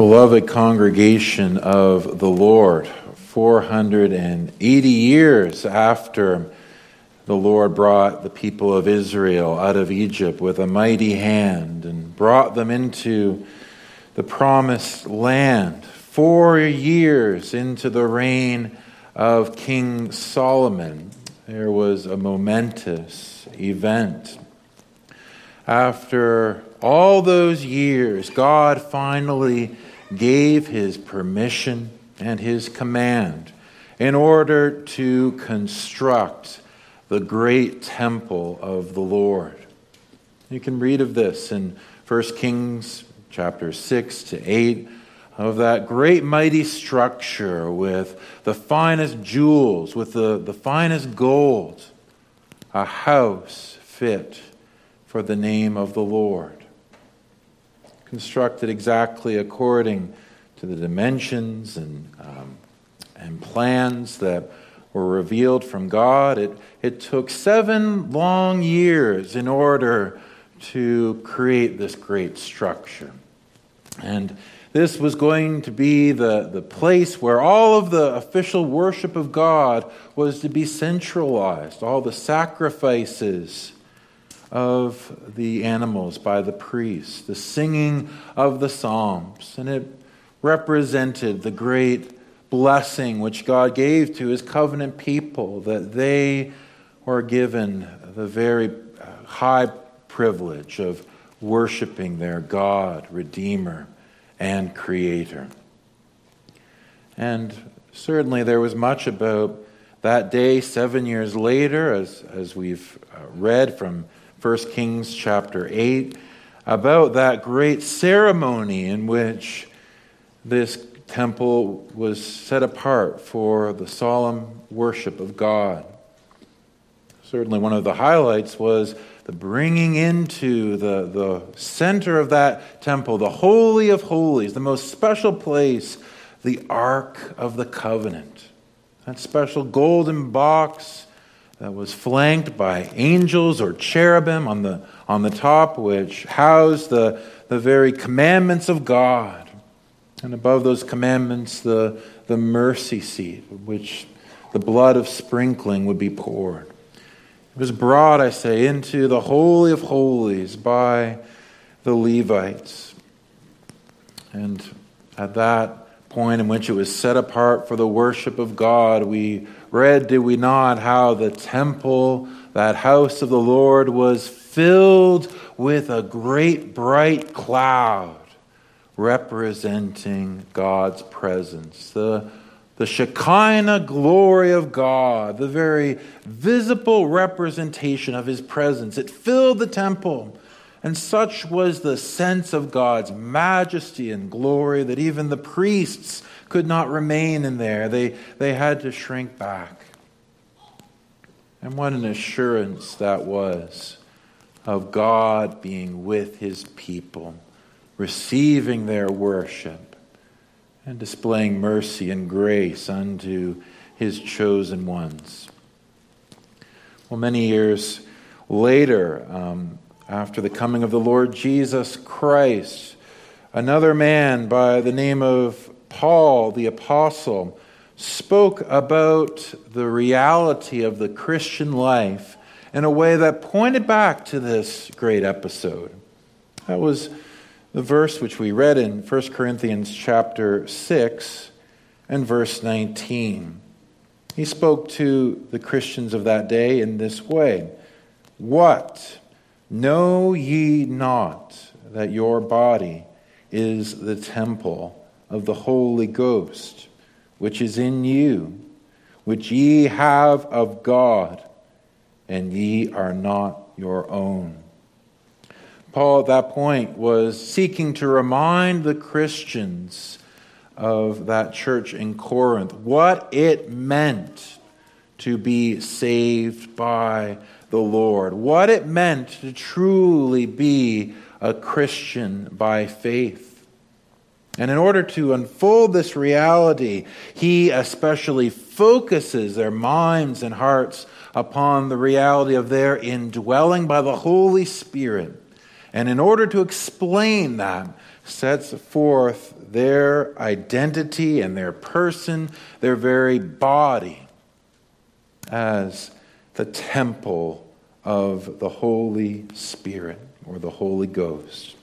Beloved congregation of the Lord, 480 years after the Lord brought the people of Israel out of Egypt with a mighty hand and brought them into the promised land, four years into the reign of King Solomon, there was a momentous event. After all those years, God finally gave his permission and his command in order to construct the great temple of the Lord. You can read of this in 1 Kings chapter 6 to 8 of that great mighty structure with the finest jewels, with the, the finest gold, a house fit for the name of the Lord constructed exactly according to the dimensions and, um, and plans that were revealed from God. It, it took seven long years in order to create this great structure. And this was going to be the, the place where all of the official worship of God was to be centralized, all the sacrifices of the animals by the priests, the singing of the psalms, and it represented the great blessing which God gave to his covenant people that they were given the very uh, high privilege of worshiping their God, Redeemer, and Creator. And certainly there was much about that day seven years later, as, as we've uh, read from 1 Kings chapter 8, about that great ceremony in which this temple was set apart for the solemn worship of God. Certainly, one of the highlights was the bringing into the, the center of that temple, the Holy of Holies, the most special place, the Ark of the Covenant. That special golden box that was flanked by angels or cherubim on the, on the top, which housed the, the very commandments of God. And above those commandments, the, the mercy seat, which the blood of sprinkling would be poured. It was brought, I say, into the Holy of Holies by the Levites. And at that point in which it was set apart for the worship of God, we read, did we not, how the temple, that house of the Lord, was filled with a great bright cloud representing God's presence. The, the Shekinah glory of God, the very visible representation of his presence. It filled the temple. And such was the sense of God's majesty and glory that even the priests could not remain in there. They, they had to shrink back. And what an assurance that was of God being with his people, receiving their worship, and displaying mercy and grace unto his chosen ones. Well, many years later, um, after the coming of the Lord Jesus Christ, another man by the name of Paul, the apostle, spoke about the reality of the Christian life in a way that pointed back to this great episode. That was the verse which we read in 1 Corinthians chapter 6 and verse 19. He spoke to the Christians of that day in this way What? Know ye not that your body is the temple of the Holy Ghost, which is in you, which ye have of God, and ye are not your own. Paul, at that point, was seeking to remind the Christians of that church in Corinth what it meant to be saved by the Lord, what it meant to truly be a Christian by faith. And in order to unfold this reality, he especially focuses their minds and hearts upon the reality of their indwelling by the Holy Spirit. And in order to explain that, sets forth their identity and their person, their very body, as the temple of the Holy Spirit or the Holy Ghost.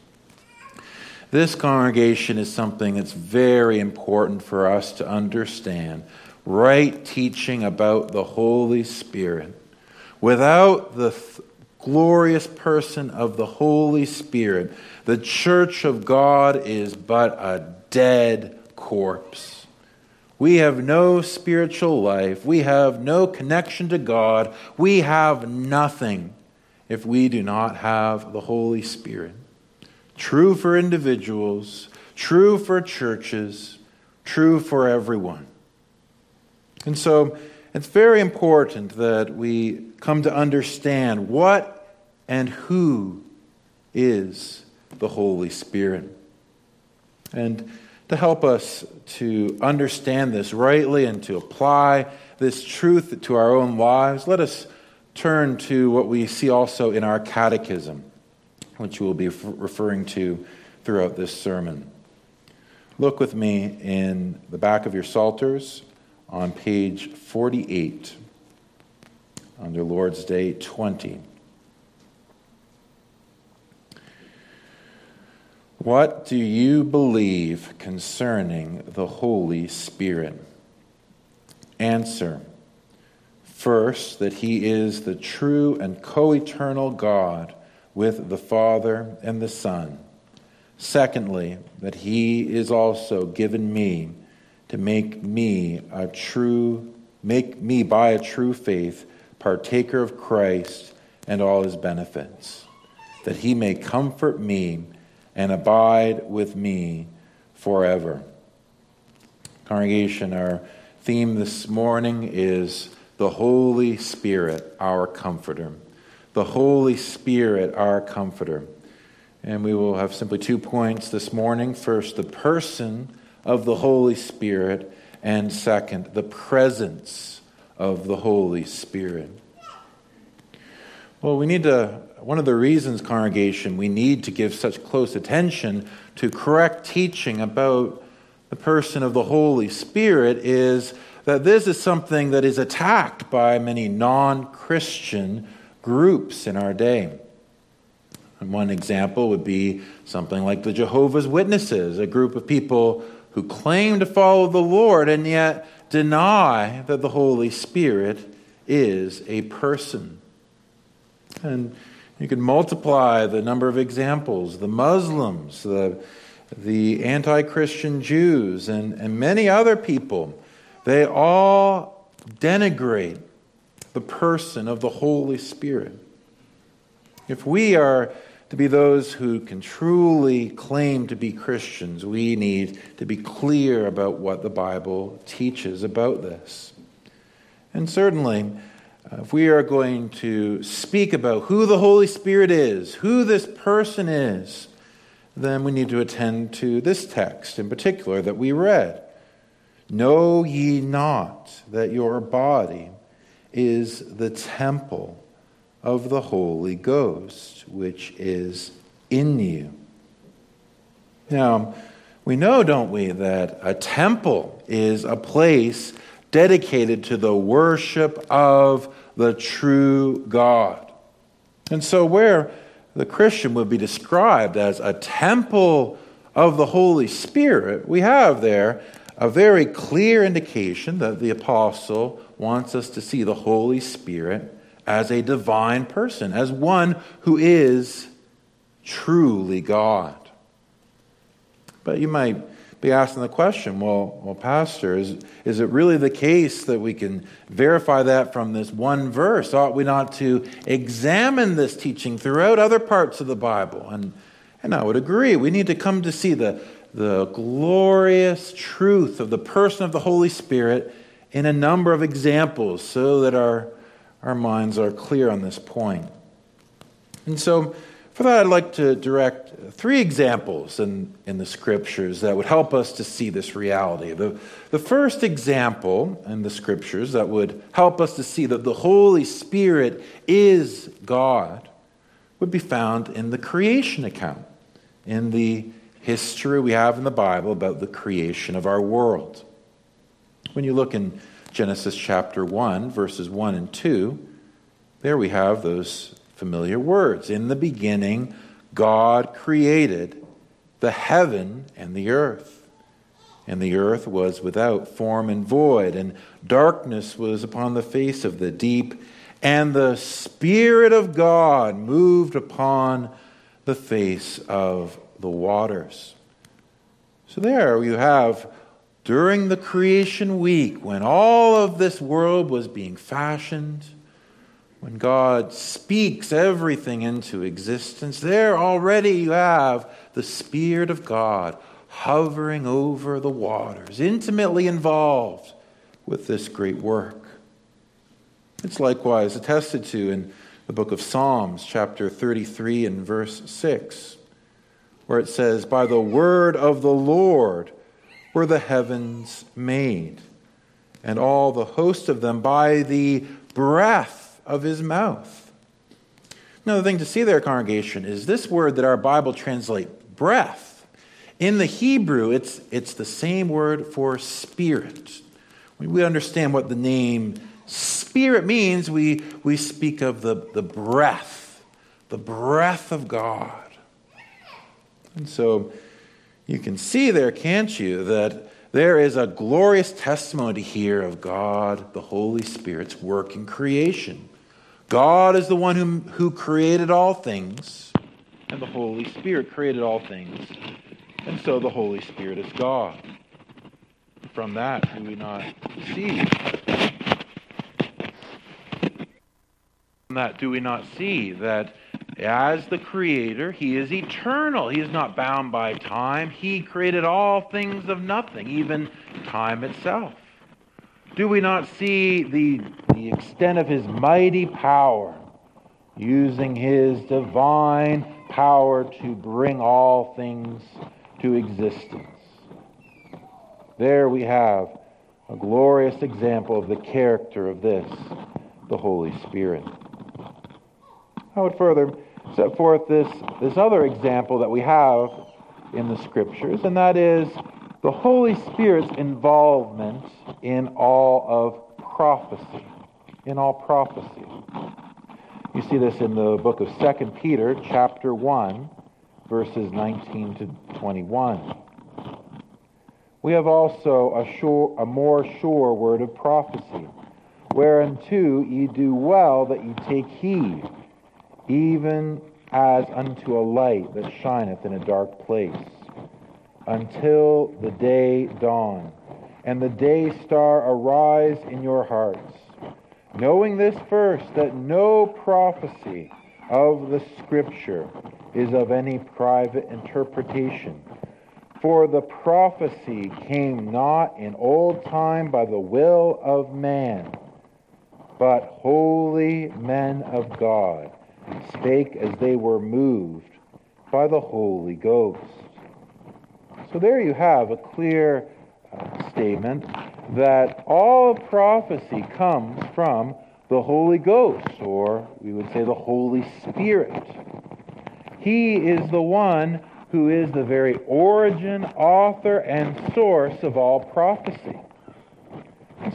This congregation is something that's very important for us to understand. Right teaching about the Holy Spirit. Without the th- glorious person of the Holy Spirit, the church of God is but a dead corpse. We have no spiritual life. We have no connection to God. We have nothing if we do not have the Holy Spirit true for individuals, true for churches, true for everyone. And so it's very important that we come to understand what and who is the Holy Spirit. And to help us to understand this rightly and to apply this truth to our own lives, let us turn to what we see also in our catechism which we'll be referring to throughout this sermon. Look with me in the back of your Psalters on page 48 under Lord's Day 20. What do you believe concerning the Holy Spirit? Answer. First, that he is the true and co eternal God with the Father and the Son. Secondly, that he is also given me to make me a true make me by a true faith partaker of Christ and all his benefits, that he may comfort me and abide with me forever. Congregation, our theme this morning is the Holy Spirit, our comforter the Holy Spirit, our comforter. And we will have simply two points this morning. First, the person of the Holy Spirit, and second, the presence of the Holy Spirit. Well, we need to, one of the reasons, congregation, we need to give such close attention to correct teaching about the person of the Holy Spirit is that this is something that is attacked by many non Christian groups in our day. And one example would be something like the Jehovah's Witnesses, a group of people who claim to follow the Lord and yet deny that the Holy Spirit is a person. And you can multiply the number of examples the Muslims, the, the anti Christian Jews, and, and many other people. They all denigrate the person of the Holy Spirit. If we are to be those who can truly claim to be Christians, we need to be clear about what the Bible teaches about this. And certainly, uh, if we are going to speak about who the Holy Spirit is, who this person is, then we need to attend to this text in particular that we read. Know ye not that your body is the temple of the Holy Ghost, which is in you. Now, we know, don't we, that a temple is a place dedicated to the worship of the true God. And so, where the Christian would be described as a temple of the Holy Spirit, we have there a very clear indication that the apostle wants us to see the Holy Spirit as a divine person, as one who is truly God. But you might be asking the question well, well Pastor, is, is it really the case that we can verify that from this one verse? Ought we not to examine this teaching throughout other parts of the Bible? And, and I would agree. We need to come to see the, the glorious truth of the person of the Holy Spirit in a number of examples so that our, our minds are clear on this point. And so, for that, I'd like to direct three examples in, in the scriptures that would help us to see this reality. The, the first example in the scriptures that would help us to see that the Holy Spirit is God would be found in the creation account, in the history we have in the Bible about the creation of our world. When you look in Genesis chapter 1, verses 1 and 2, there we have those familiar words. In the beginning, God created the heaven and the earth. And the earth was without form and void, and darkness was upon the face of the deep, and the Spirit of God moved upon the face of the waters. So there you have during the creation week, when all of this world was being fashioned, when God speaks everything into existence, there already you have the Spirit of God hovering over the waters, intimately involved with this great work. It's likewise attested to in the book of Psalms, chapter 33 and verse 6, where it says, By the word of the Lord were the heavens made, and all the host of them by the breath of his mouth. Another thing to see there, congregation, is this word that our Bible translates breath. In the Hebrew, it's, it's the same word for spirit. When we understand what the name spirit means, we, we speak of the, the breath, the breath of God. And so you can see there, can't you, that there is a glorious testimony here of God, the Holy Spirit's work in creation. God is the one who, who created all things, and the Holy Spirit created all things. And so the Holy Spirit is God. From that, do we not see? From that, do we not see that as the Creator, He is eternal? He is not bound by time. He created all things of nothing, even time itself. Do we not see the, the extent of his mighty power, using his divine power to bring all things to existence? There we have a glorious example of the character of this, the Holy Spirit. I would further set forth this, this other example that we have in the Scriptures, and that is the Holy Spirit's involvement in all of prophecy. In all prophecy. You see this in the book of 2 Peter, chapter 1, verses 19 to 21. We have also a, sure, a more sure word of prophecy, whereunto ye do well that ye take heed, even as unto a light that shineth in a dark place until the day dawn, and the day star arise in your hearts. Knowing this first, that no prophecy of the Scripture is of any private interpretation. For the prophecy came not in old time by the will of man, but holy men of God spake as they were moved by the Holy Ghost. So there you have a clear uh, statement that all prophecy comes from the Holy Ghost, or we would say the Holy Spirit. He is the one who is the very origin, author, and source of all prophecy.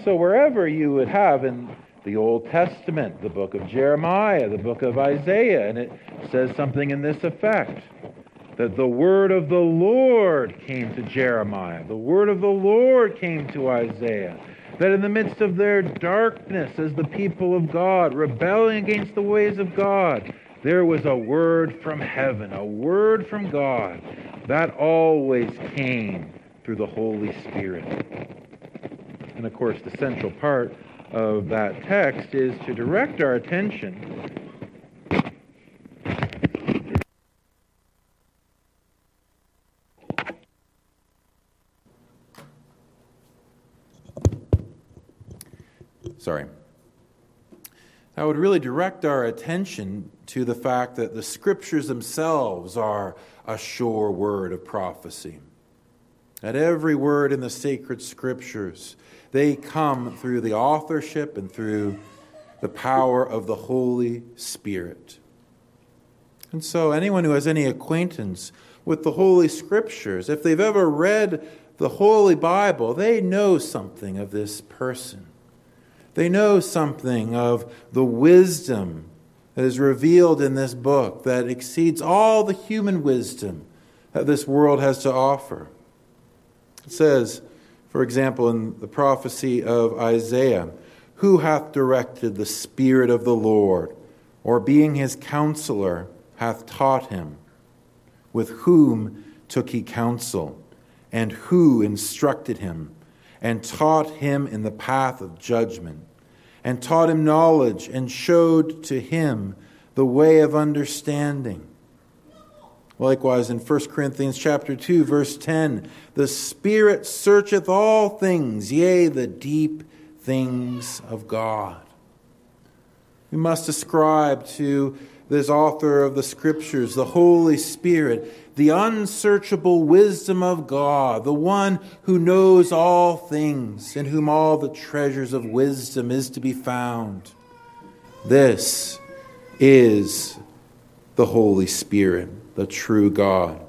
So wherever you would have in the Old Testament, the book of Jeremiah, the book of Isaiah, and it says something in this effect that the word of the Lord came to Jeremiah, the word of the Lord came to Isaiah. That in the midst of their darkness, as the people of God, rebelling against the ways of God, there was a word from heaven, a word from God. That always came through the Holy Spirit. And of course, the central part of that text is to direct our attention Sorry. I would really direct our attention to the fact that the scriptures themselves are a sure word of prophecy. That every word in the sacred scriptures, they come through the authorship and through the power of the Holy Spirit. And so, anyone who has any acquaintance with the Holy Scriptures, if they've ever read the Holy Bible, they know something of this person. They know something of the wisdom that is revealed in this book that exceeds all the human wisdom that this world has to offer. It says, for example, in the prophecy of Isaiah, Who hath directed the Spirit of the Lord, or being his counselor, hath taught him? With whom took he counsel? And who instructed him? And taught him in the path of judgment? And taught him knowledge, and showed to him the way of understanding? Likewise, in 1 Corinthians chapter 2, verse 10, the Spirit searcheth all things, yea, the deep things of God. We must ascribe to this author of the Scriptures, the Holy Spirit, the unsearchable wisdom of God, the one who knows all things, in whom all the treasures of wisdom is to be found. This is the Holy Spirit the true God.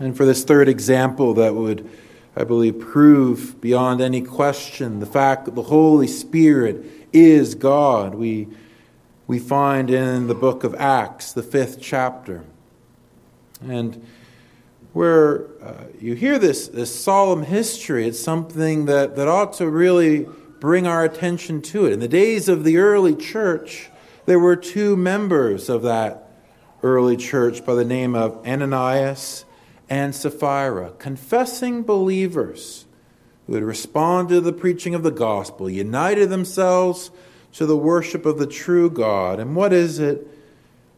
And for this third example, that would, I believe, prove beyond any question the fact that the Holy Spirit is God, we, we find in the book of Acts, the fifth chapter. And where uh, you hear this, this solemn history, it's something that, that ought to really bring our attention to it. In the days of the early church, there were two members of that early church by the name of Ananias and Sapphira, confessing believers who had responded to the preaching of the gospel, united themselves to the worship of the true God. And what is it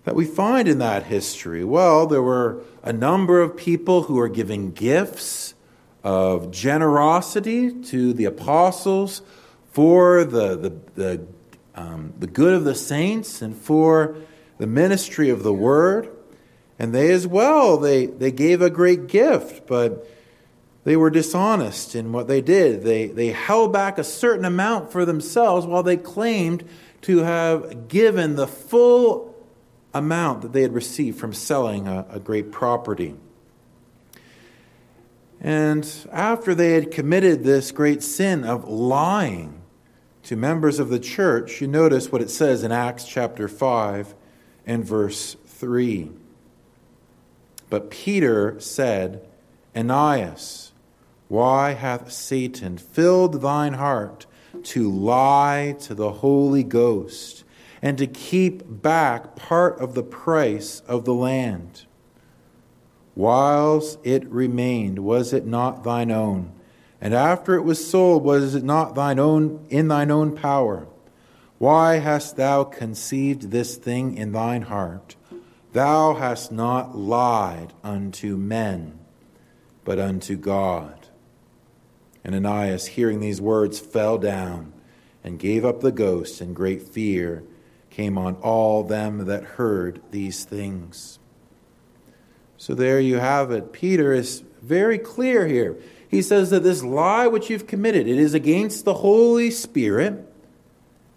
that we find in that history? Well, there were a number of people who were giving gifts of generosity to the apostles for the, the, the, um, the good of the saints and for the ministry of the word. And they as well, they, they gave a great gift, but they were dishonest in what they did. They, they held back a certain amount for themselves while they claimed to have given the full amount that they had received from selling a, a great property. And after they had committed this great sin of lying to members of the church, you notice what it says in Acts chapter 5 and verse 3. But Peter said, Ananias, why hath Satan filled thine heart to lie to the Holy Ghost and to keep back part of the price of the land? Whiles it remained, was it not thine own? And after it was sold, was it not thine own in thine own power? Why hast thou conceived this thing in thine heart? Thou hast not lied unto men, but unto God. And Ananias, hearing these words, fell down and gave up the ghost, and great fear came on all them that heard these things. So there you have it. Peter is very clear here. He says that this lie which you've committed, it is against the Holy Spirit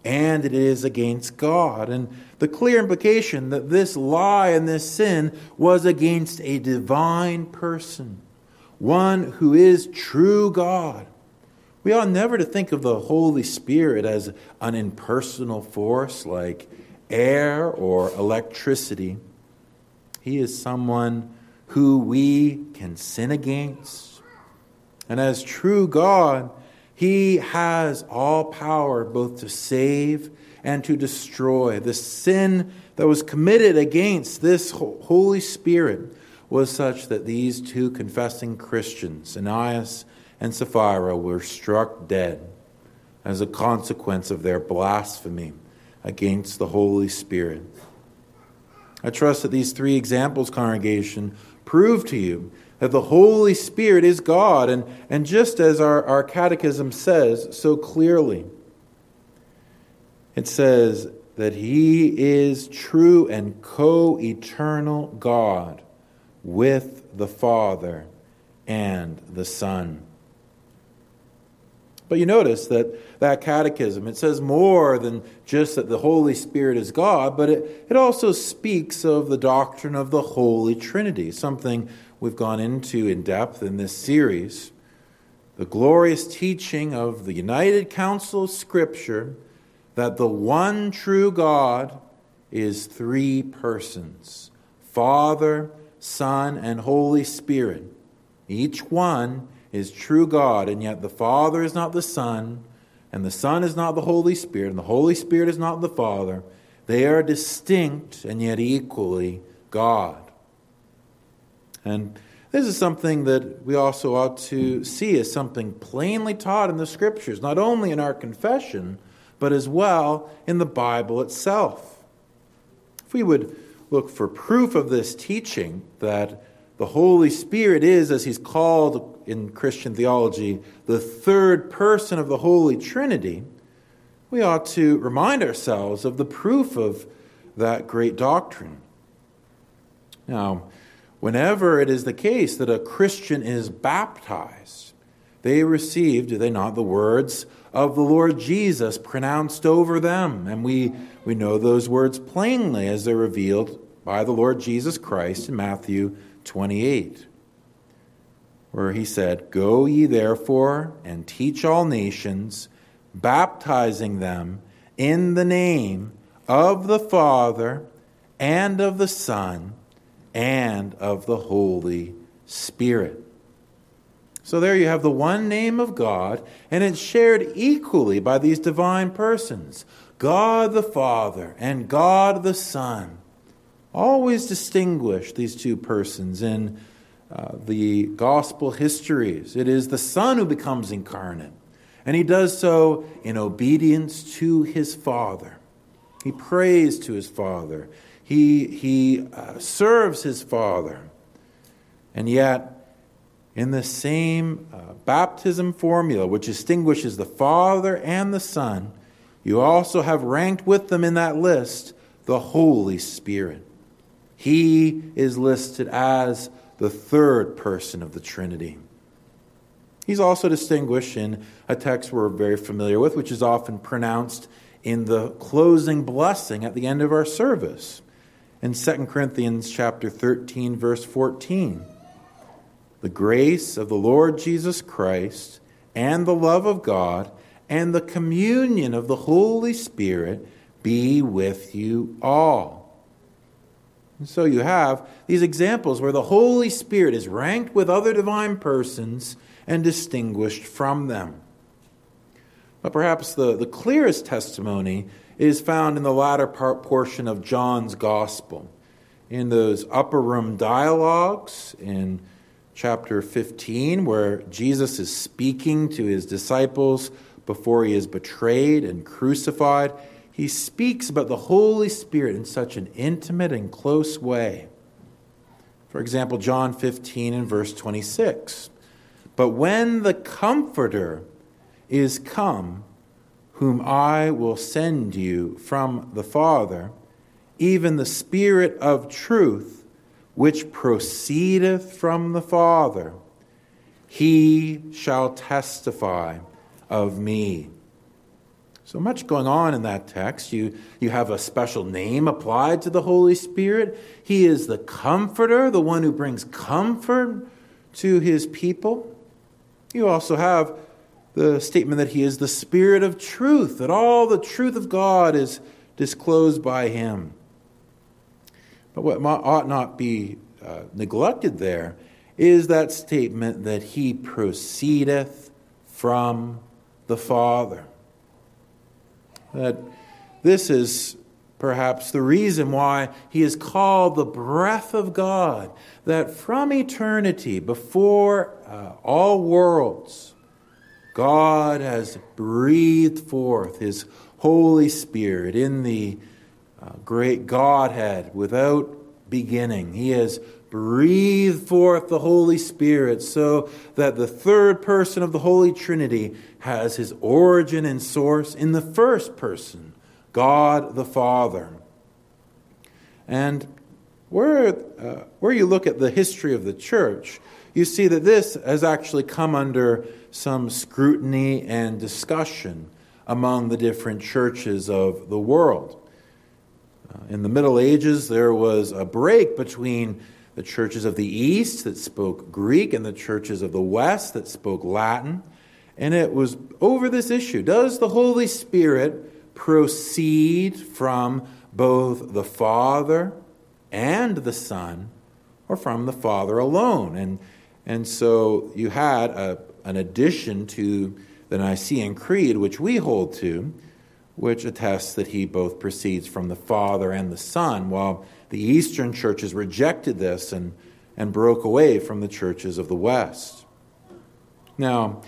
and it is against God. And the clear implication that this lie and this sin was against a divine person, one who is true God. We ought never to think of the Holy Spirit as an impersonal force like air or electricity. He is someone who we can sin against. And as true God, he has all power both to save and to destroy. The sin that was committed against this Holy Spirit was such that these two confessing Christians, Ananias and Sapphira, were struck dead as a consequence of their blasphemy against the Holy Spirit. I trust that these three examples, congregation, prove to you that the Holy Spirit is God. And, and just as our, our catechism says so clearly, it says that He is true and co eternal God with the Father and the Son. But you notice that that catechism, it says more than just that the Holy Spirit is God, but it, it also speaks of the doctrine of the Holy Trinity, something we've gone into in depth in this series. The glorious teaching of the United Council of Scripture that the one true God is three persons Father, Son, and Holy Spirit. Each one is true God, and yet the Father is not the Son, and the Son is not the Holy Spirit, and the Holy Spirit is not the Father. They are distinct and yet equally God. And this is something that we also ought to see as something plainly taught in the Scriptures, not only in our confession, but as well in the Bible itself. If we would look for proof of this teaching that the Holy Spirit is, as he's called in Christian theology the third person of the Holy Trinity, we ought to remind ourselves of the proof of that great doctrine. Now, whenever it is the case that a Christian is baptized, they receive, do they not, the words of the Lord Jesus pronounced over them. And we, we know those words plainly as they're revealed by the Lord Jesus Christ in Matthew 28 where he said, Go ye therefore and teach all nations, baptizing them in the name of the Father and of the Son and of the Holy Spirit. So there you have the one name of God, and it's shared equally by these divine persons God the Father and God the Son. Always distinguish these two persons in uh, the gospel histories. It is the Son who becomes incarnate, and he does so in obedience to his Father. He prays to his Father, he, he uh, serves his Father. And yet, in the same uh, baptism formula, which distinguishes the Father and the Son, you also have ranked with them in that list the Holy Spirit. He is listed as the third person of the Trinity. He's also distinguished in a text we're very familiar with, which is often pronounced in the closing blessing at the end of our service in 2 Corinthians chapter 13 verse 14. The grace of the Lord Jesus Christ and the love of God and the communion of the Holy Spirit be with you all. And so you have these examples where the Holy Spirit is ranked with other divine persons and distinguished from them. But perhaps the, the clearest testimony is found in the latter part portion of John's Gospel, in those upper room dialogues in chapter 15, where Jesus is speaking to his disciples before he is betrayed and crucified he speaks about the Holy Spirit in such an intimate and close way. For example, John 15 and verse 26. But when the Comforter is come, whom I will send you from the Father, even the Spirit of truth, which proceedeth from the Father, he shall testify of me. So much going on in that text. You, you have a special name applied to the Holy Spirit. He is the comforter, the one who brings comfort to his people. You also have the statement that he is the Spirit of truth, that all the truth of God is disclosed by him. But what ought not be uh, neglected there is that statement that he proceedeth from the Father that this is perhaps the reason why he is called the breath of God, that from eternity, before uh, all worlds, God has breathed forth his Holy Spirit in the uh, great Godhead without beginning. He has breathed forth the Holy Spirit so that the third person of the Holy Trinity has his origin and source in the first person, God the Father. And where, uh, where you look at the history of the church, you see that this has actually come under some scrutiny and discussion among the different churches of the world. Uh, in the Middle Ages, there was a break between the churches of the East that spoke Greek and the churches of the West that spoke Latin. And it was over this issue Does the Holy Spirit proceed from both the Father and the Son, or from the Father alone? And, and so you had a, an addition to the Nicene Creed, which we hold to, which attests that he both proceeds from the Father and the Son, while the Eastern churches rejected this and, and broke away from the churches of the West. Now,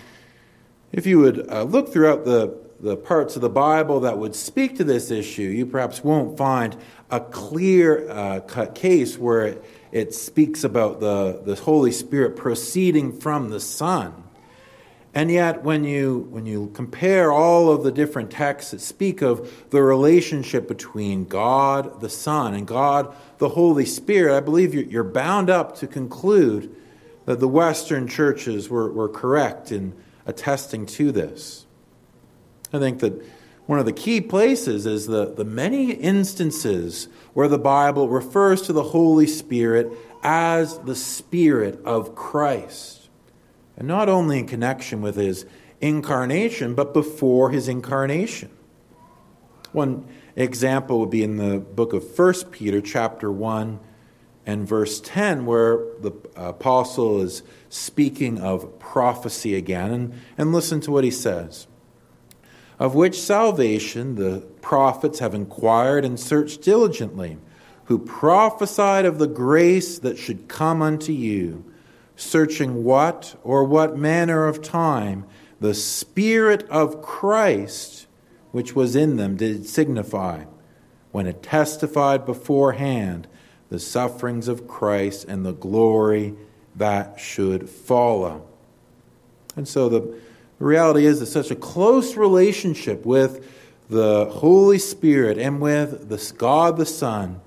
if you would uh, look throughout the, the parts of the Bible that would speak to this issue, you perhaps won't find a clear uh, cut case where it, it speaks about the, the Holy Spirit proceeding from the Son. And yet, when you, when you compare all of the different texts that speak of the relationship between God the Son and God the Holy Spirit, I believe you're bound up to conclude that the Western churches were, were correct in attesting to this. I think that one of the key places is the, the many instances where the Bible refers to the Holy Spirit as the Spirit of Christ. And not only in connection with his incarnation, but before his incarnation. One example would be in the book of 1 Peter, chapter 1 and verse 10, where the apostle is speaking of prophecy again. And, and listen to what he says Of which salvation the prophets have inquired and searched diligently, who prophesied of the grace that should come unto you searching what or what manner of time the Spirit of Christ, which was in them, did signify, when it testified beforehand the sufferings of Christ and the glory that should follow. And so the reality is that such a close relationship with the Holy Spirit and with the God the Son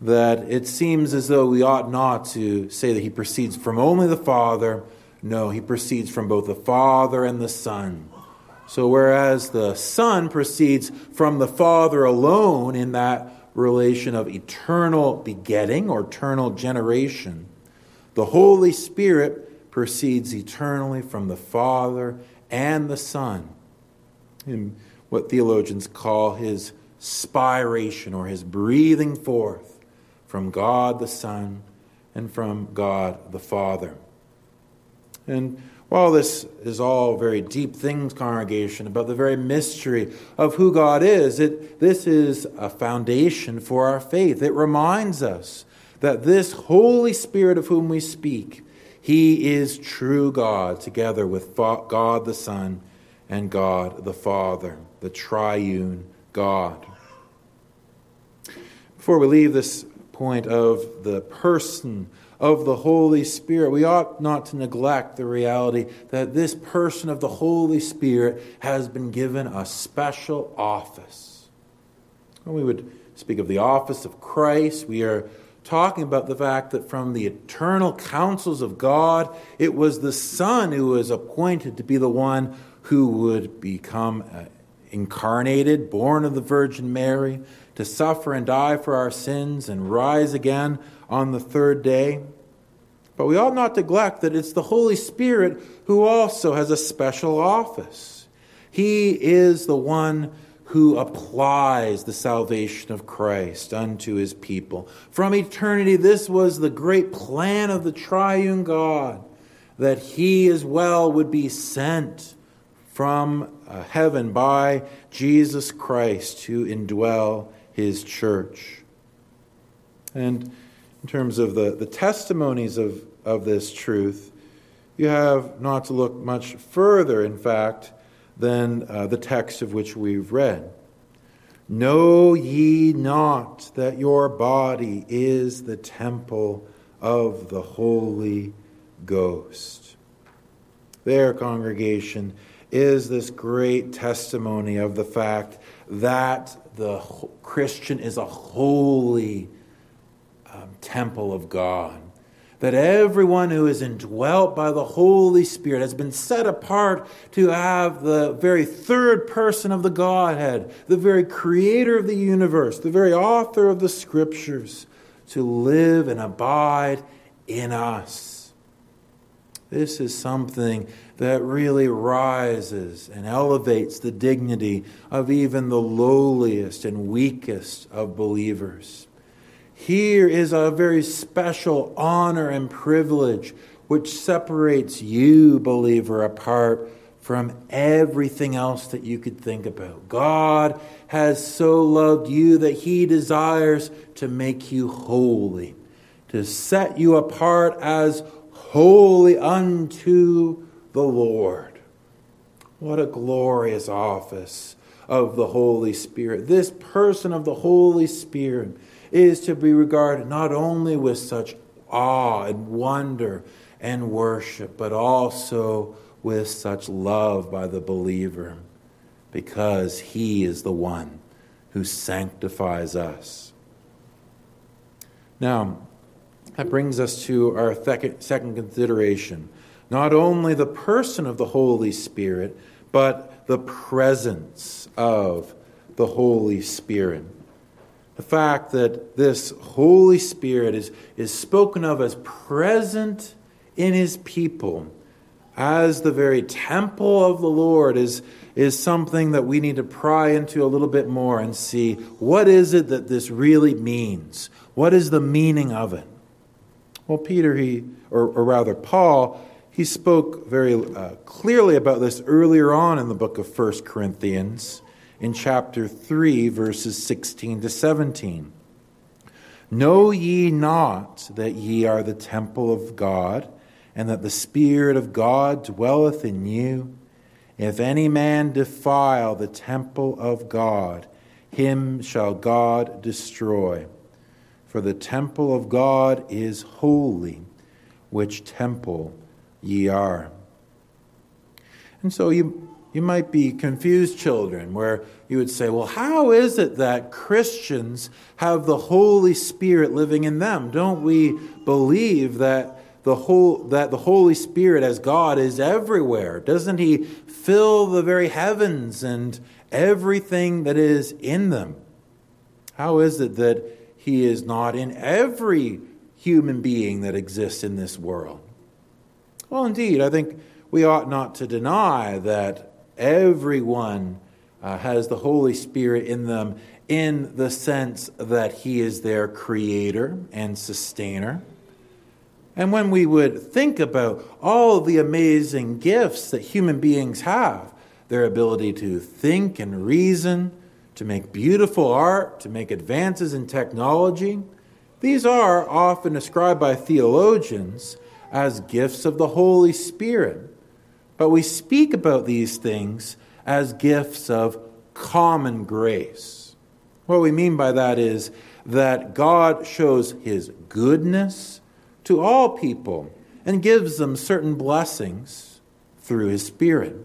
that it seems as though we ought not to say that he proceeds from only the Father. No, he proceeds from both the Father and the Son. So, whereas the Son proceeds from the Father alone in that relation of eternal begetting or eternal generation, the Holy Spirit proceeds eternally from the Father and the Son. In what theologians call his spiration or his breathing forth from God the Son and from God the Father. And while this is all very deep things, congregation, about the very mystery of who God is, it, this is a foundation for our faith. It reminds us that this Holy Spirit of whom we speak, he is true God, together with God the Son and God the Father, the triune God. Before we leave this point of the person of the Holy Spirit, we ought not to neglect the reality that this person of the Holy Spirit has been given a special office. When we would speak of the office of Christ, we are talking about the fact that from the eternal counsels of God, it was the Son who was appointed to be the one who would become uh, incarnated, born of the Virgin Mary, to suffer and die for our sins and rise again on the third day. But we ought not neglect that it's the Holy Spirit who also has a special office. He is the one who applies the salvation of Christ unto his people. From eternity, this was the great plan of the triune God that he as well would be sent from uh, heaven by Jesus Christ to indwell his church. And in terms of the, the testimonies of, of this truth, you have not to look much further, in fact, than uh, the text of which we've read. Know ye not that your body is the temple of the Holy Ghost? There, congregation, is this great testimony of the fact that the Christian is a holy um, temple of God. That everyone who is indwelt by the Holy Spirit has been set apart to have the very third person of the Godhead, the very creator of the universe, the very author of the scriptures, to live and abide in us. This is something that really rises and elevates the dignity of even the lowliest and weakest of believers. Here is a very special honor and privilege which separates you, believer, apart from everything else that you could think about. God has so loved you that he desires to make you holy, to set you apart as holy unto the Lord. What a glorious office of the Holy Spirit. This person of the Holy Spirit is to be regarded not only with such awe and wonder and worship, but also with such love by the believer, because he is the one who sanctifies us. Now, that brings us to our second consideration not only the person of the Holy Spirit, but the presence of the Holy Spirit. The fact that this Holy Spirit is, is spoken of as present in his people, as the very temple of the Lord, is, is something that we need to pry into a little bit more and see what is it that this really means? What is the meaning of it? Well, Peter, he, or, or rather, Paul, he spoke very uh, clearly about this earlier on in the book of 1 Corinthians, in chapter 3, verses 16 to 17. Know ye not that ye are the temple of God, and that the Spirit of God dwelleth in you? If any man defile the temple of God, him shall God destroy. For the temple of God is holy, which temple ye are. And so you, you might be confused, children, where you would say, well, how is it that Christians have the Holy Spirit living in them? Don't we believe that? The whole, that the Holy Spirit as God is everywhere. Doesn't He fill the very heavens and everything that is in them? How is it that He is not in every human being that exists in this world? Well, indeed, I think we ought not to deny that everyone uh, has the Holy Spirit in them in the sense that He is their creator and sustainer. And when we would think about all the amazing gifts that human beings have, their ability to think and reason, to make beautiful art, to make advances in technology, these are often ascribed by theologians as gifts of the Holy Spirit. But we speak about these things as gifts of common grace. What we mean by that is that God shows his goodness to all people and gives them certain blessings through his Spirit.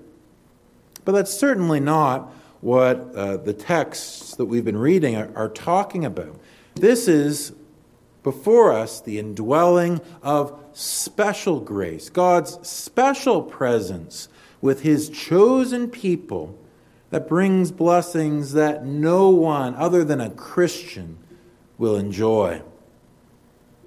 But that's certainly not what uh, the texts that we've been reading are, are talking about. This is before us the indwelling of special grace, God's special presence with his chosen people that brings blessings that no one other than a Christian will enjoy.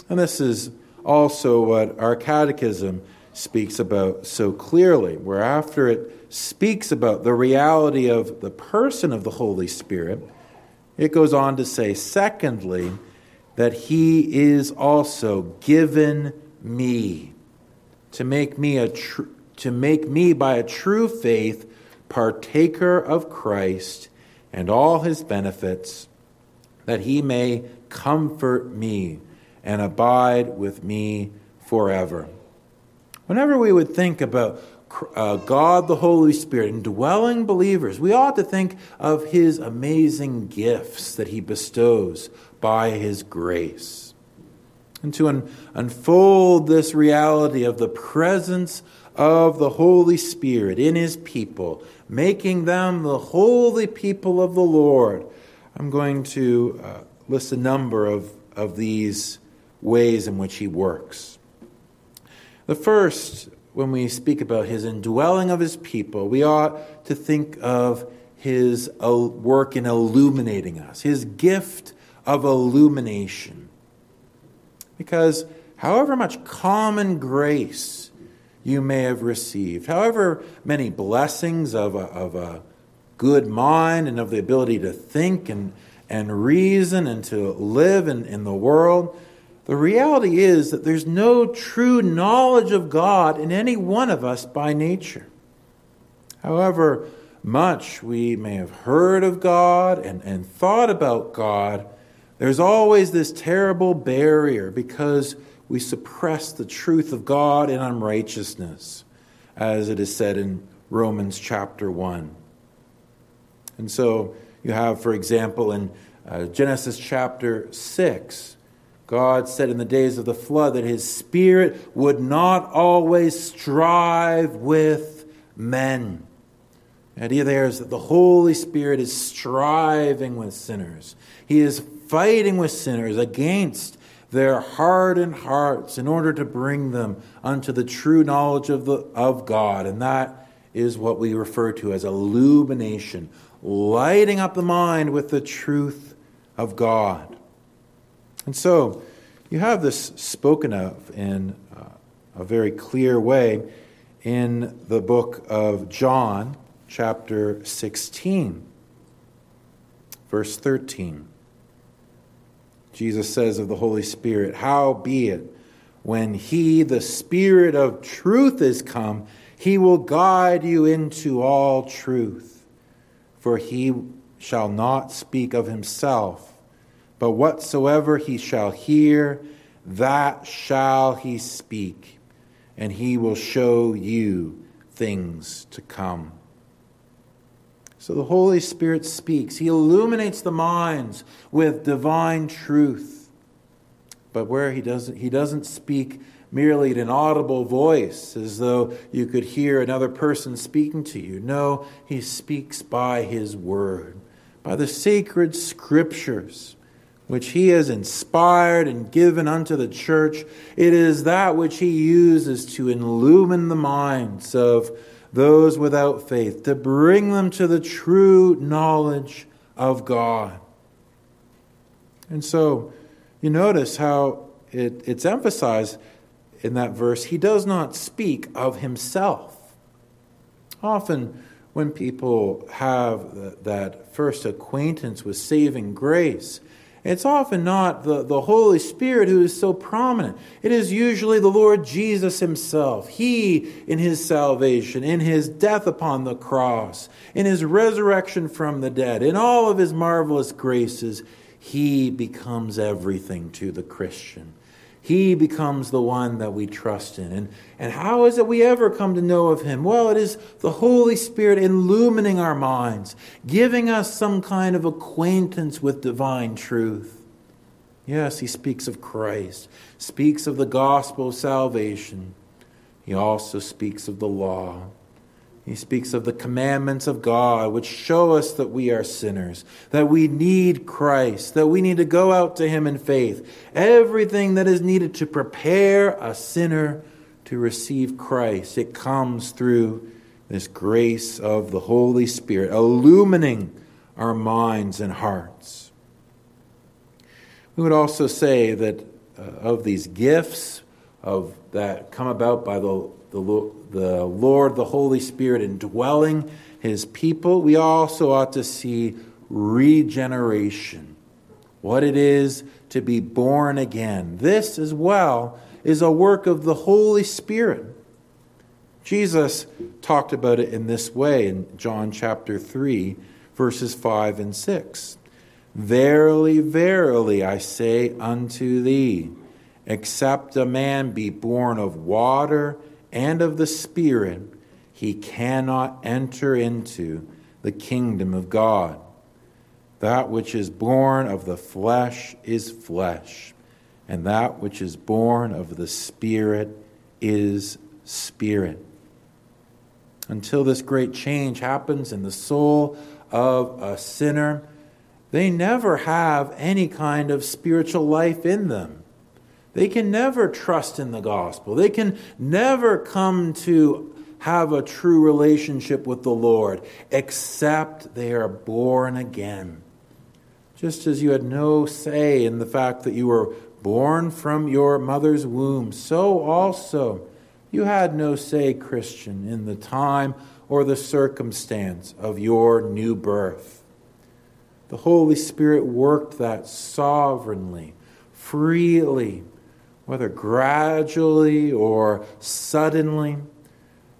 And this is also what our catechism speaks about so clearly, where after it speaks about the reality of the person of the Holy Spirit, it goes on to say, secondly, that he is also given me to make me a tr- to make me by a true faith partaker of Christ and all his benefits that he may comfort me and abide with me forever. Whenever we would think about uh, God the Holy Spirit indwelling believers, we ought to think of his amazing gifts that he bestows by his grace. And to un- unfold this reality of the presence of the Holy Spirit in his people, making them the holy people of the Lord, I'm going to uh, list a number of, of these ways in which he works. The first, when we speak about his indwelling of his people, we ought to think of his uh, work in illuminating us, his gift of illumination. Because however much common grace you may have received, however many blessings of a, of a good mind and of the ability to think and, and reason and to live in, in the world, the reality is that there's no true knowledge of God in any one of us by nature. However much we may have heard of God and, and thought about God, there's always this terrible barrier because we suppress the truth of God in unrighteousness, as it is said in Romans chapter 1. And so you have, for example, in uh, Genesis chapter 6, God said in the days of the flood that his spirit would not always strive with men. The idea there is that the Holy Spirit is striving with sinners. He is fighting with sinners against their hardened hearts in order to bring them unto the true knowledge of, the, of God. And that is what we refer to as illumination, lighting up the mind with the truth of God. And so you have this spoken of in uh, a very clear way in the book of John, chapter 16, verse 13. Jesus says of the Holy Spirit, How be it, when He, the Spirit of truth, is come, He will guide you into all truth. For He shall not speak of Himself, but whatsoever He shall hear, that shall He speak, and He will show you things to come. So the Holy Spirit speaks. He illuminates the minds with divine truth. But where he doesn't, he doesn't speak merely in an audible voice, as though you could hear another person speaking to you. No, he speaks by his word, by the sacred scriptures, which he has inspired and given unto the church. It is that which he uses to illumine the minds of those without faith, to bring them to the true knowledge of God. And so you notice how it, it's emphasized in that verse he does not speak of himself. Often, when people have that first acquaintance with saving grace, it's often not the, the Holy Spirit who is so prominent. It is usually the Lord Jesus Himself. He, in His salvation, in His death upon the cross, in His resurrection from the dead, in all of His marvelous graces, He becomes everything to the Christian. He becomes the one that we trust in. And, and how is it we ever come to know of Him? Well, it is the Holy Spirit illumining our minds, giving us some kind of acquaintance with divine truth. Yes, He speaks of Christ, speaks of the gospel of salvation. He also speaks of the law. He speaks of the commandments of God, which show us that we are sinners, that we need Christ, that we need to go out to Him in faith. Everything that is needed to prepare a sinner to receive Christ, it comes through this grace of the Holy Spirit, illumining our minds and hearts. We would also say that uh, of these gifts of that come about by the the, the Lord, the Holy Spirit indwelling his people, we also ought to see regeneration, what it is to be born again. This as well is a work of the Holy Spirit. Jesus talked about it in this way in John chapter 3, verses 5 and 6. Verily, verily, I say unto thee, except a man be born of water and of the Spirit, he cannot enter into the kingdom of God. That which is born of the flesh is flesh, and that which is born of the Spirit is spirit. Until this great change happens in the soul of a sinner, they never have any kind of spiritual life in them. They can never trust in the gospel. They can never come to have a true relationship with the Lord except they are born again. Just as you had no say in the fact that you were born from your mother's womb, so also you had no say, Christian, in the time or the circumstance of your new birth. The Holy Spirit worked that sovereignly, freely, whether gradually or suddenly.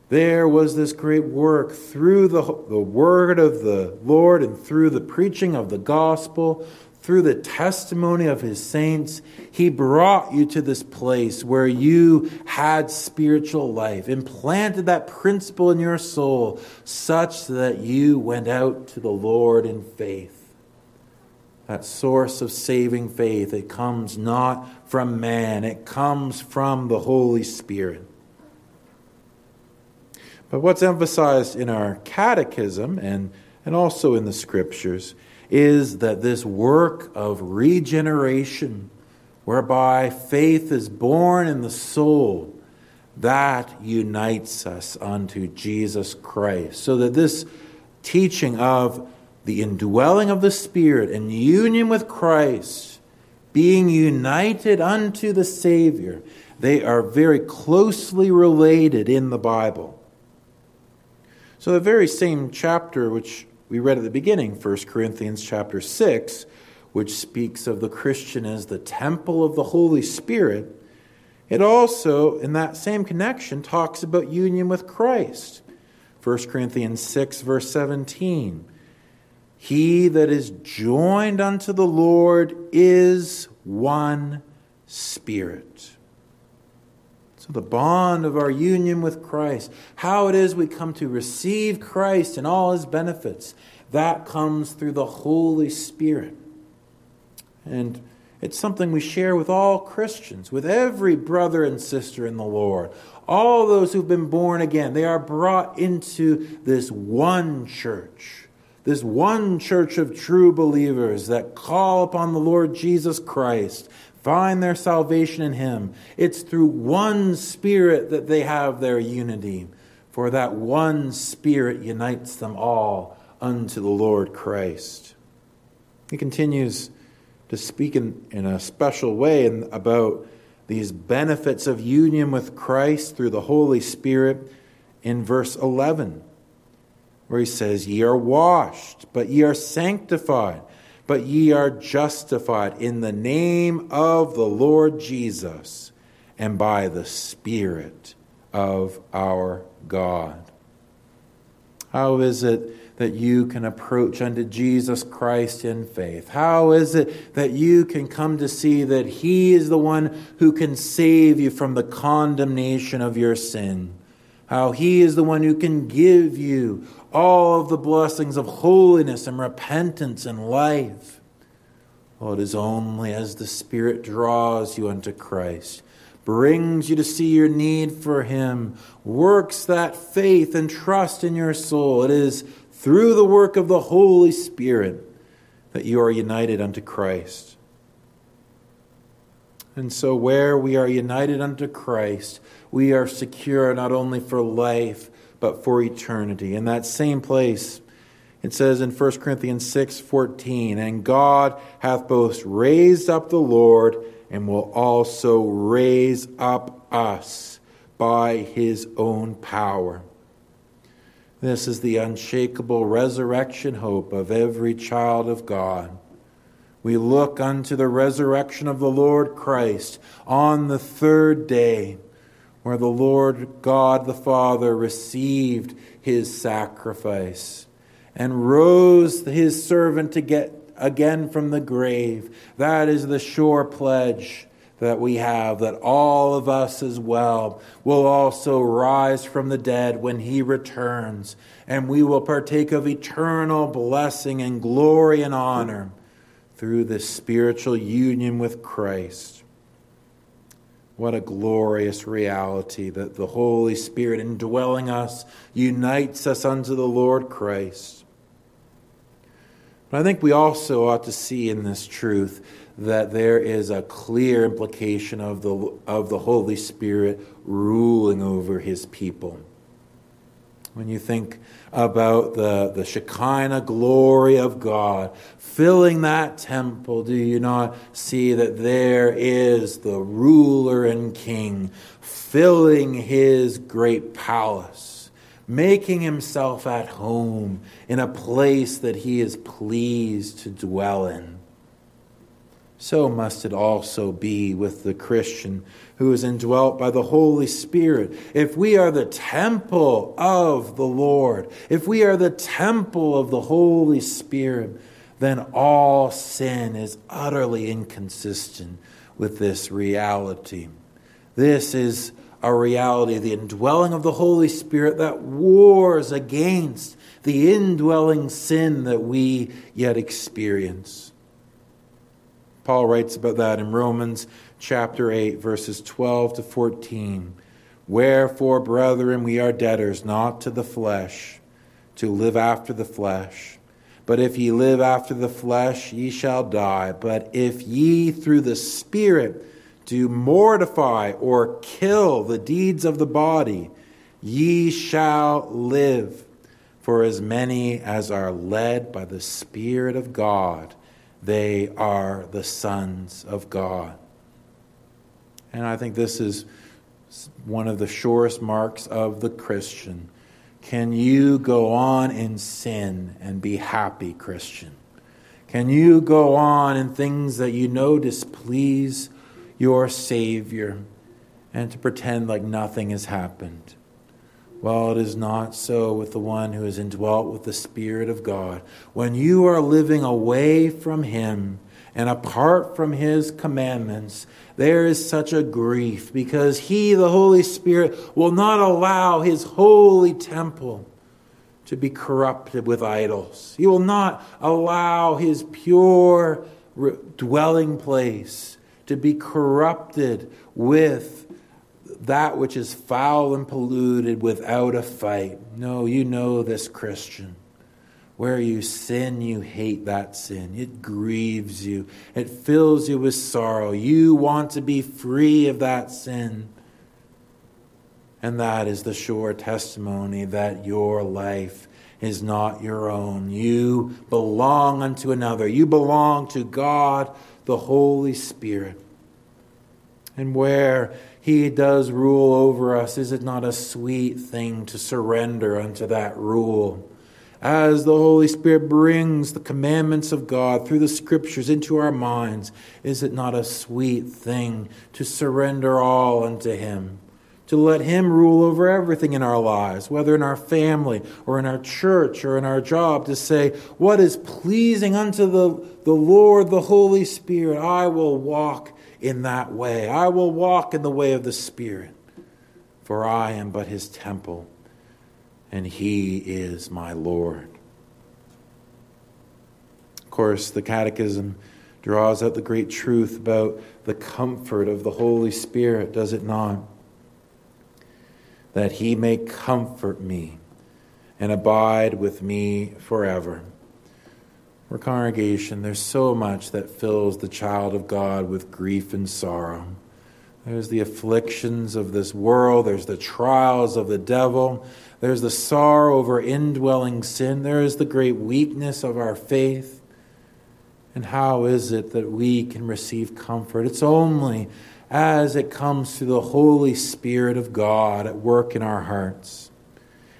There was this great work through the, the word of the Lord and through the preaching of the gospel, through the testimony of his saints. He brought you to this place where you had spiritual life, implanted that principle in your soul such that you went out to the Lord in faith that source of saving faith. It comes not from man, it comes from the Holy Spirit. But what's emphasized in our catechism and, and also in the scriptures is that this work of regeneration, whereby faith is born in the soul, that unites us unto Jesus Christ. So that this teaching of the indwelling of the Spirit and union with Christ, being united unto the Savior, they are very closely related in the Bible. So, the very same chapter which we read at the beginning, 1 Corinthians chapter 6, which speaks of the Christian as the temple of the Holy Spirit, it also, in that same connection, talks about union with Christ. 1 Corinthians 6, verse 17. He that is joined unto the Lord is one spirit. So, the bond of our union with Christ, how it is we come to receive Christ and all his benefits, that comes through the Holy Spirit. And it's something we share with all Christians, with every brother and sister in the Lord. All those who've been born again, they are brought into this one church this one church of true believers that call upon the Lord Jesus Christ, find their salvation in Him. It's through one Spirit that they have their unity, for that one Spirit unites them all unto the Lord Christ. He continues to speak in, in a special way in, about these benefits of union with Christ through the Holy Spirit in verse 11 where he says, Ye are washed, but ye are sanctified, but ye are justified in the name of the Lord Jesus and by the Spirit of our God. How is it that you can approach unto Jesus Christ in faith? How is it that you can come to see that He is the one who can save you from the condemnation of your sin? How He is the one who can give you all of the blessings of holiness and repentance and life. Oh, it is only as the Spirit draws you unto Christ, brings you to see your need for Him, works that faith and trust in your soul. It is through the work of the Holy Spirit that you are united unto Christ. And so, where we are united unto Christ, we are secure not only for life, but for eternity. In that same place, it says in 1 Corinthians 6 14, and God hath both raised up the Lord and will also raise up us by his own power. This is the unshakable resurrection hope of every child of God. We look unto the resurrection of the Lord Christ on the third day where the Lord God the Father received his sacrifice and rose his servant to get again from the grave. That is the sure pledge that we have that all of us as well will also rise from the dead when he returns, and we will partake of eternal blessing and glory and honor through this spiritual union with Christ. What a glorious reality that the Holy Spirit indwelling us unites us unto the Lord Christ. But I think we also ought to see in this truth that there is a clear implication of the, of the Holy Spirit ruling over his people. When you think about the, the Shekinah glory of God filling that temple, do you not see that there is the ruler and king filling his great palace, making himself at home in a place that he is pleased to dwell in? so must it also be with the Christian who is indwelt by the Holy Spirit. If we are the temple of the Lord, if we are the temple of the Holy Spirit, then all sin is utterly inconsistent with this reality. This is a reality, the indwelling of the Holy Spirit that wars against the indwelling sin that we yet experience. Paul writes about that in Romans chapter 8, verses 12 to 14. Wherefore, brethren, we are debtors not to the flesh, to live after the flesh. But if ye live after the flesh, ye shall die. But if ye through the Spirit do mortify or kill the deeds of the body, ye shall live. For as many as are led by the Spirit of God, they are the sons of God. And I think this is one of the surest marks of the Christian. Can you go on in sin and be happy, Christian? Can you go on in things that you know displease your Savior and to pretend like nothing has happened? Well, it is not so with the one who is indwelt with the Spirit of God. When you are living away from Him and apart from His commandments, there is such a grief because He, the Holy Spirit, will not allow His holy temple to be corrupted with idols. He will not allow His pure dwelling place to be corrupted with that which is foul and polluted without a fight. No, you know this, Christian. Where you sin, you hate that sin. It grieves you, it fills you with sorrow. You want to be free of that sin. And that is the sure testimony that your life is not your own. You belong unto another. You belong to God, the Holy Spirit. And where he does rule over us, is it not a sweet thing to surrender unto that rule? As the Holy Spirit brings the commandments of God through the scriptures into our minds, is it not a sweet thing to surrender all unto Him? To let Him rule over everything in our lives, whether in our family or in our church or in our job, to say, What is pleasing unto the, the Lord, the Holy Spirit, I will walk in that way. I will walk in the way of the Spirit, for I am but his temple, and he is my Lord. Of course, the Catechism draws out the great truth about the comfort of the Holy Spirit, does it not? That he may comfort me and abide with me forever. For congregation, there's so much that fills the child of God with grief and sorrow. There's the afflictions of this world, there's the trials of the devil, there's the sorrow over indwelling sin, there is the great weakness of our faith. And how is it that we can receive comfort? It's only as it comes through the Holy Spirit of God at work in our hearts.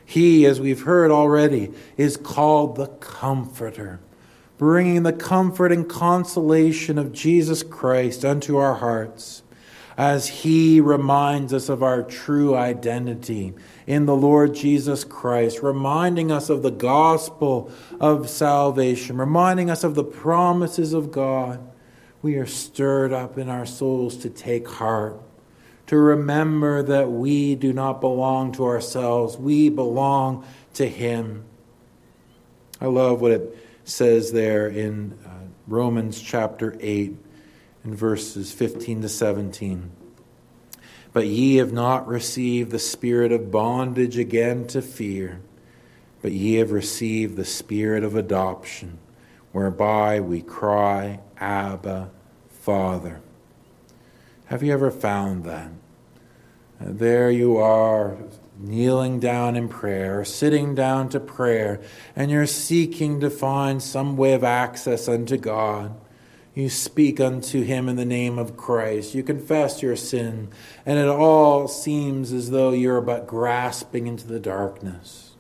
He, as we've heard already, is called the Comforter bringing the comfort and consolation of Jesus Christ unto our hearts as he reminds us of our true identity in the Lord Jesus Christ, reminding us of the gospel of salvation, reminding us of the promises of God. We are stirred up in our souls to take heart, to remember that we do not belong to ourselves, we belong to Him. I love what it says there in uh, Romans chapter 8 in verses 15 to 17. But ye have not received the spirit of bondage again to fear, but ye have received the spirit of adoption, whereby we cry, Abba, Father. Have you ever found that? Uh, there you are, kneeling down in prayer, sitting down to prayer, and you're seeking to find some way of access unto God. You speak unto him in the name of Christ. You confess your sin, and it all seems as though you're but grasping into the darkness.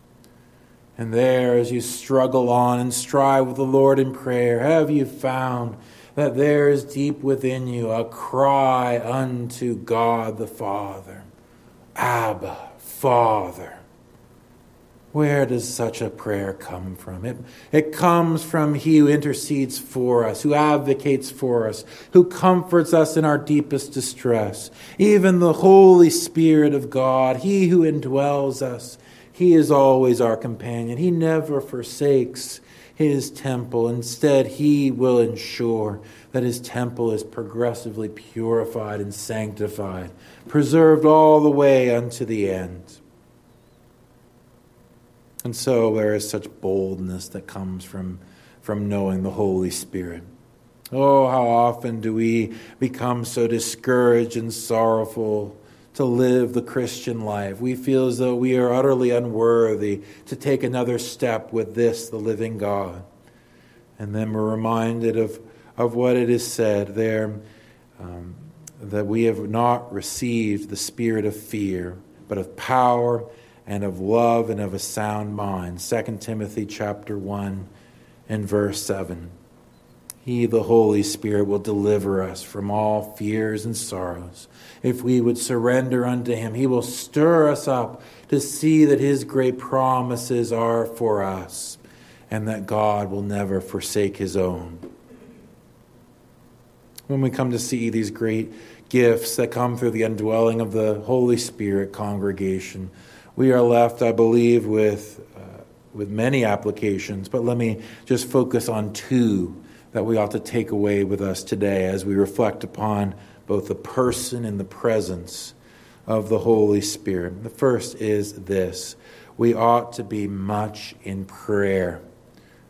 And there, as you struggle on and strive with the Lord in prayer, have you found that there is deep within you a cry unto God the Father? Abba, Father. Where does such a prayer come from? It, it comes from He who intercedes for us, who advocates for us, who comforts us in our deepest distress. Even the Holy Spirit of God, He who indwells us, He is always our companion. He never forsakes His temple. Instead, He will ensure that His temple is progressively purified and sanctified preserved all the way unto the end. And so there is such boldness that comes from, from knowing the Holy Spirit. Oh, how often do we become so discouraged and sorrowful to live the Christian life? We feel as though we are utterly unworthy to take another step with this, the living God. And then we're reminded of, of what it is said there. Um, that we have not received the spirit of fear, but of power and of love and of a sound mind. 2 Timothy chapter 1 and verse 7. He, the Holy Spirit, will deliver us from all fears and sorrows. If we would surrender unto Him, He will stir us up to see that His great promises are for us and that God will never forsake His own. When we come to see these great gifts that come through the indwelling of the Holy Spirit congregation. We are left, I believe, with, uh, with many applications, but let me just focus on two that we ought to take away with us today as we reflect upon both the person and the presence of the Holy Spirit. The first is this we ought to be much in prayer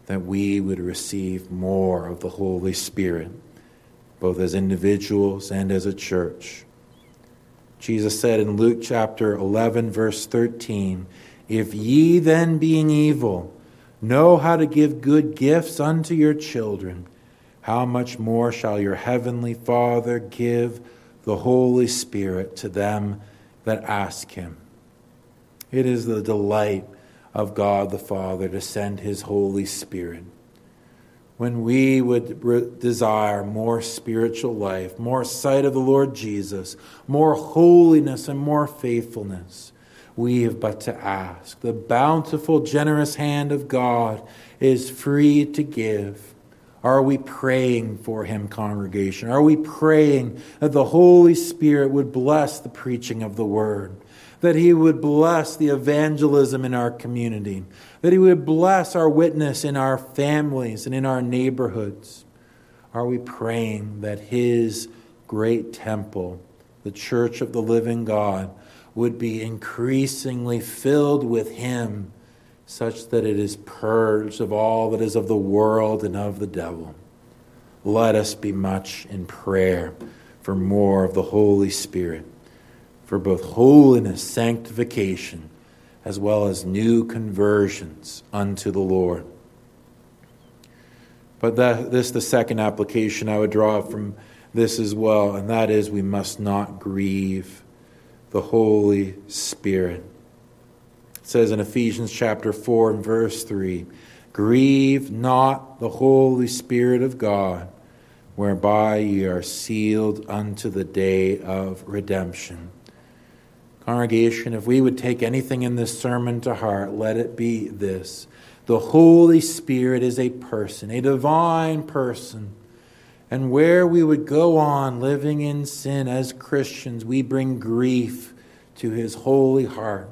that we would receive more of the Holy Spirit both as individuals and as a church. Jesus said in Luke chapter 11, verse 13, If ye then, being evil, know how to give good gifts unto your children, how much more shall your heavenly Father give the Holy Spirit to them that ask him? It is the delight of God the Father to send his Holy Spirit when we would re- desire more spiritual life, more sight of the Lord Jesus, more holiness, and more faithfulness, we have but to ask. The bountiful, generous hand of God is free to give. Are we praying for him, congregation? Are we praying that the Holy Spirit would bless the preaching of the word? That he would bless the evangelism in our community, that He would bless our witness in our families and in our neighborhoods. Are we praying that His great temple, the church of the living God, would be increasingly filled with Him, such that it is purged of all that is of the world and of the devil? Let us be much in prayer for more of the Holy Spirit, for both holiness, sanctification, as well as new conversions unto the Lord. But that, this the second application I would draw from this as well, and that is we must not grieve the Holy Spirit. It says in Ephesians chapter 4 and verse 3 Grieve not the Holy Spirit of God, whereby ye are sealed unto the day of redemption. Congregation, if we would take anything in this sermon to heart, let it be this. The Holy Spirit is a person, a divine person. And where we would go on living in sin as Christians, we bring grief to his holy heart.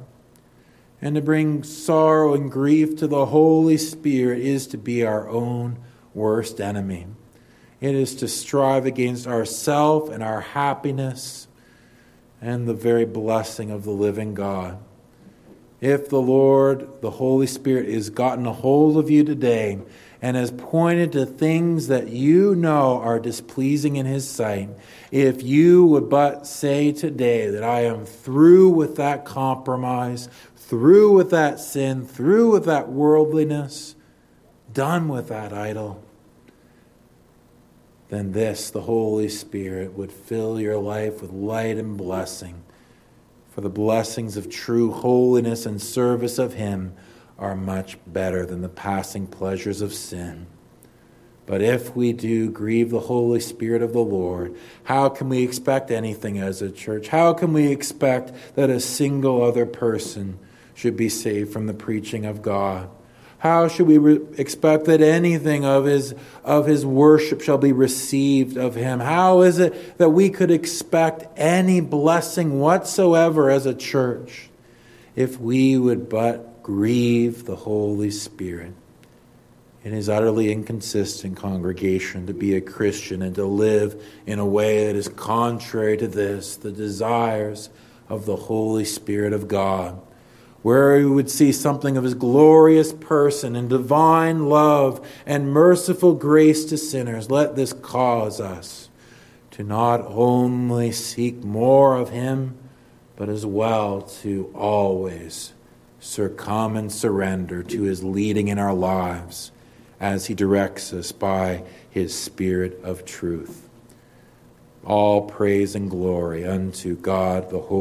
And to bring sorrow and grief to the Holy Spirit is to be our own worst enemy. It is to strive against ourself and our happiness and the very blessing of the living God. If the Lord, the Holy Spirit, has gotten a hold of you today and has pointed to things that you know are displeasing in his sight, if you would but say today that I am through with that compromise, through with that sin, through with that worldliness, done with that idol, then this, the Holy Spirit, would fill your life with light and blessing. For the blessings of true holiness and service of Him are much better than the passing pleasures of sin. But if we do grieve the Holy Spirit of the Lord, how can we expect anything as a church? How can we expect that a single other person should be saved from the preaching of God? How should we re- expect that anything of his, of his worship shall be received of him? How is it that we could expect any blessing whatsoever as a church if we would but grieve the Holy Spirit? It is utterly inconsistent, congregation, to be a Christian and to live in a way that is contrary to this, the desires of the Holy Spirit of God where we would see something of his glorious person and divine love and merciful grace to sinners, let this cause us to not only seek more of him, but as well to always succumb and surrender to his leading in our lives as he directs us by his Spirit of truth. All praise and glory unto God the Holy.